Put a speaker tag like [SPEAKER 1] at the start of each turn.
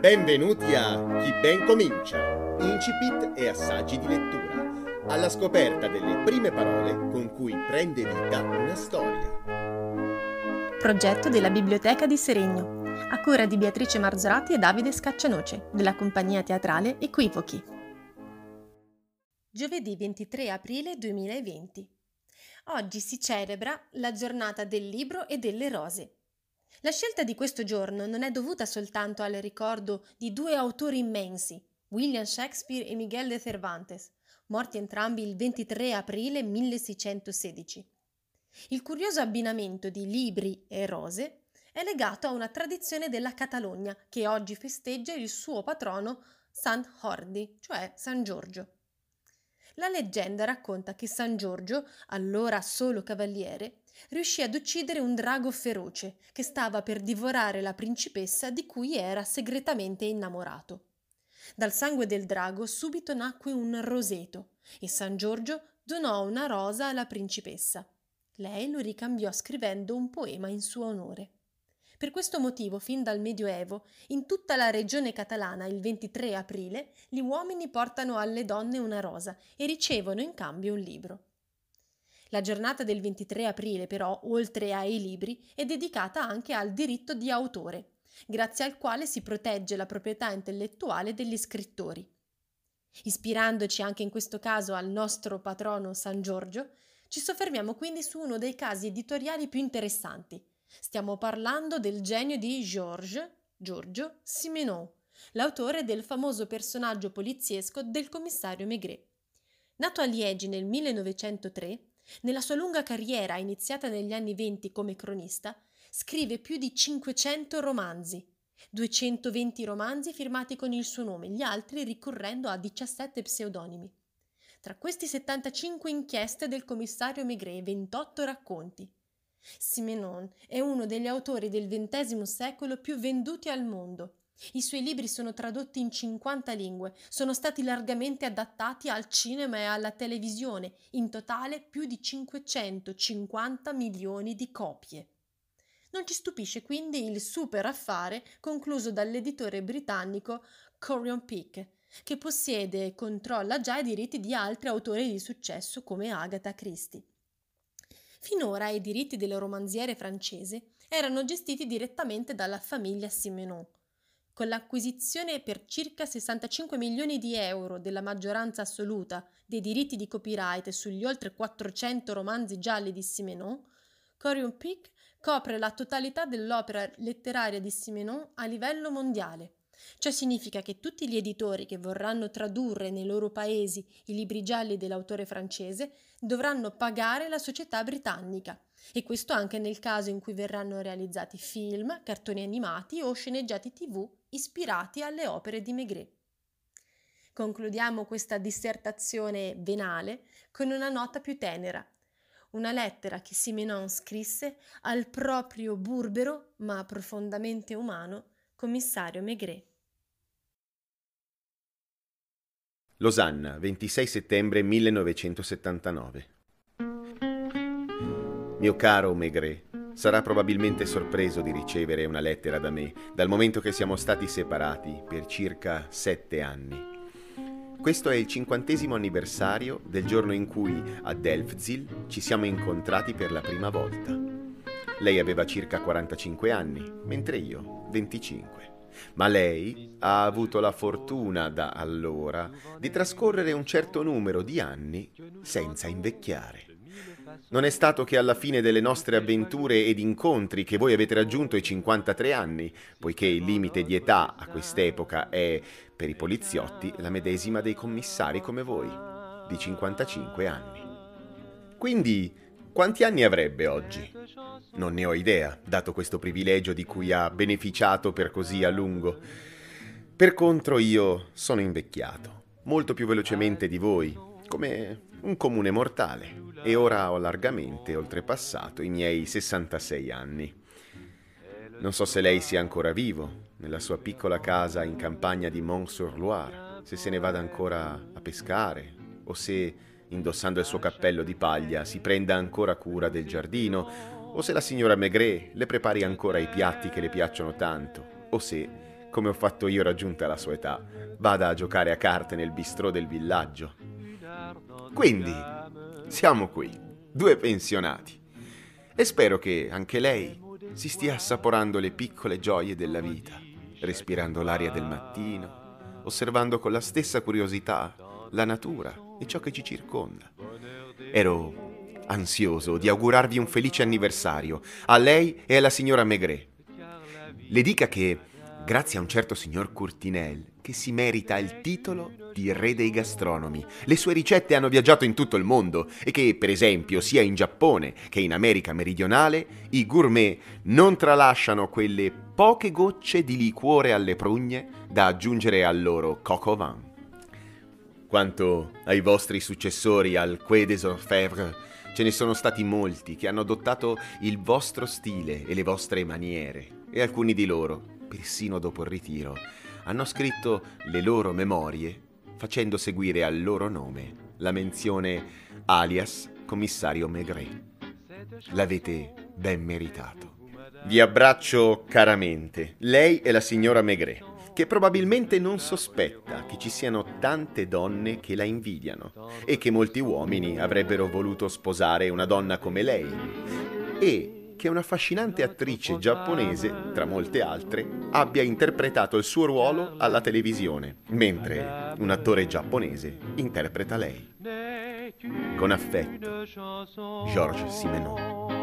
[SPEAKER 1] Benvenuti a Chi ben comincia, incipit e assaggi di lettura, alla scoperta delle prime parole con cui prende vita una storia.
[SPEAKER 2] Progetto della Biblioteca di Seregno, a cura di Beatrice Marzorati e Davide Scaccianoce, della compagnia teatrale Equivochi. Giovedì 23 aprile 2020. Oggi si celebra la giornata del libro e delle rose. La scelta di questo giorno non è dovuta soltanto al ricordo di due autori immensi, William Shakespeare e Miguel de Cervantes, morti entrambi il 23 aprile 1616. Il curioso abbinamento di libri e rose è legato a una tradizione della Catalogna che oggi festeggia il suo patrono San Jordi, cioè San Giorgio. La leggenda racconta che San Giorgio, allora solo cavaliere, riuscì ad uccidere un drago feroce che stava per divorare la principessa di cui era segretamente innamorato. Dal sangue del drago subito nacque un roseto e San Giorgio donò una rosa alla principessa. Lei lo ricambiò scrivendo un poema in suo onore. Per questo motivo, fin dal Medioevo, in tutta la regione catalana, il 23 aprile, gli uomini portano alle donne una rosa e ricevono in cambio un libro. La giornata del 23 aprile, però, oltre ai libri, è dedicata anche al diritto di autore, grazie al quale si protegge la proprietà intellettuale degli scrittori. Ispirandoci anche in questo caso al nostro patrono San Giorgio, ci soffermiamo quindi su uno dei casi editoriali più interessanti, Stiamo parlando del genio di Georges, Giorgio Simenon, l'autore del famoso personaggio poliziesco del commissario Maigret. Nato a Liegi nel 1903, nella sua lunga carriera iniziata negli anni venti come cronista, scrive più di 500 romanzi, 220 romanzi firmati con il suo nome, gli altri ricorrendo a 17 pseudonimi. Tra questi 75 inchieste del commissario Maigret e 28 racconti. Simenon è uno degli autori del XX secolo più venduti al mondo. I suoi libri sono tradotti in 50 lingue, sono stati largamente adattati al cinema e alla televisione, in totale più di 550 milioni di copie. Non ci stupisce quindi il super affare concluso dall'editore britannico Corion Peak, che possiede e controlla già i diritti di altri autori di successo come Agatha Christie. Finora i diritti del romanziere francese erano gestiti direttamente dalla famiglia Simenon. Con l'acquisizione per circa 65 milioni di euro della maggioranza assoluta dei diritti di copyright sugli oltre 400 romanzi gialli di Simenon, Corion Peak copre la totalità dell'opera letteraria di Simenon a livello mondiale. Ciò significa che tutti gli editori che vorranno tradurre nei loro paesi i libri gialli dell'autore francese dovranno pagare la società britannica e questo anche nel caso in cui verranno realizzati film, cartoni animati o sceneggiati tv ispirati alle opere di Maigret. Concludiamo questa dissertazione venale con una nota più tenera, una lettera che Simenon scrisse al proprio burbero ma profondamente umano commissario Maigret.
[SPEAKER 1] Losanna, 26 settembre 1979. Mio caro Maigret, sarà probabilmente sorpreso di ricevere una lettera da me, dal momento che siamo stati separati per circa sette anni. Questo è il cinquantesimo anniversario del giorno in cui a Delfzil ci siamo incontrati per la prima volta. Lei aveva circa 45 anni, mentre io 25 ma lei ha avuto la fortuna da allora di trascorrere un certo numero di anni senza invecchiare. Non è stato che alla fine delle nostre avventure ed incontri che voi avete raggiunto i 53 anni, poiché il limite di età a quest'epoca è, per i poliziotti, la medesima dei commissari come voi, di 55 anni. Quindi, quanti anni avrebbe oggi? Non ne ho idea, dato questo privilegio di cui ha beneficiato per così a lungo. Per contro io sono invecchiato, molto più velocemente di voi, come un comune mortale, e ora ho largamente oltrepassato i miei 66 anni. Non so se lei sia ancora vivo, nella sua piccola casa in campagna di Mont-sur-Loire, se se ne vada ancora a pescare, o se, indossando il suo cappello di paglia, si prenda ancora cura del giardino, o se la signora Maigret le prepari ancora i piatti che le piacciono tanto, o se, come ho fatto io raggiunta la sua età, vada a giocare a carte nel bistrò del villaggio. Quindi, siamo qui, due pensionati, e spero che anche lei si stia assaporando le piccole gioie della vita, respirando l'aria del mattino, osservando con la stessa curiosità la natura e ciò che ci circonda. Ero ansioso di augurarvi un felice anniversario a lei e alla signora Maigret. Le dica che, grazie a un certo signor Courtinel, che si merita il titolo di re dei gastronomi, le sue ricette hanno viaggiato in tutto il mondo e che, per esempio, sia in Giappone che in America meridionale, i gourmet non tralasciano quelle poche gocce di liquore alle prugne da aggiungere al loro coco vin. Quanto ai vostri successori al Quai des Orfèvres, ce ne sono stati molti che hanno adottato il vostro stile e le vostre maniere, e alcuni di loro, persino dopo il ritiro, hanno scritto le loro memorie facendo seguire al loro nome la menzione alias commissario Maigret. L'avete ben meritato. Vi abbraccio caramente, lei e la signora Maigret che probabilmente non sospetta che ci siano tante donne che la invidiano e che molti uomini avrebbero voluto sposare una donna come lei e che una affascinante attrice giapponese, tra molte altre, abbia interpretato il suo ruolo alla televisione, mentre un attore giapponese interpreta lei. Con affetto, Georges Simenon.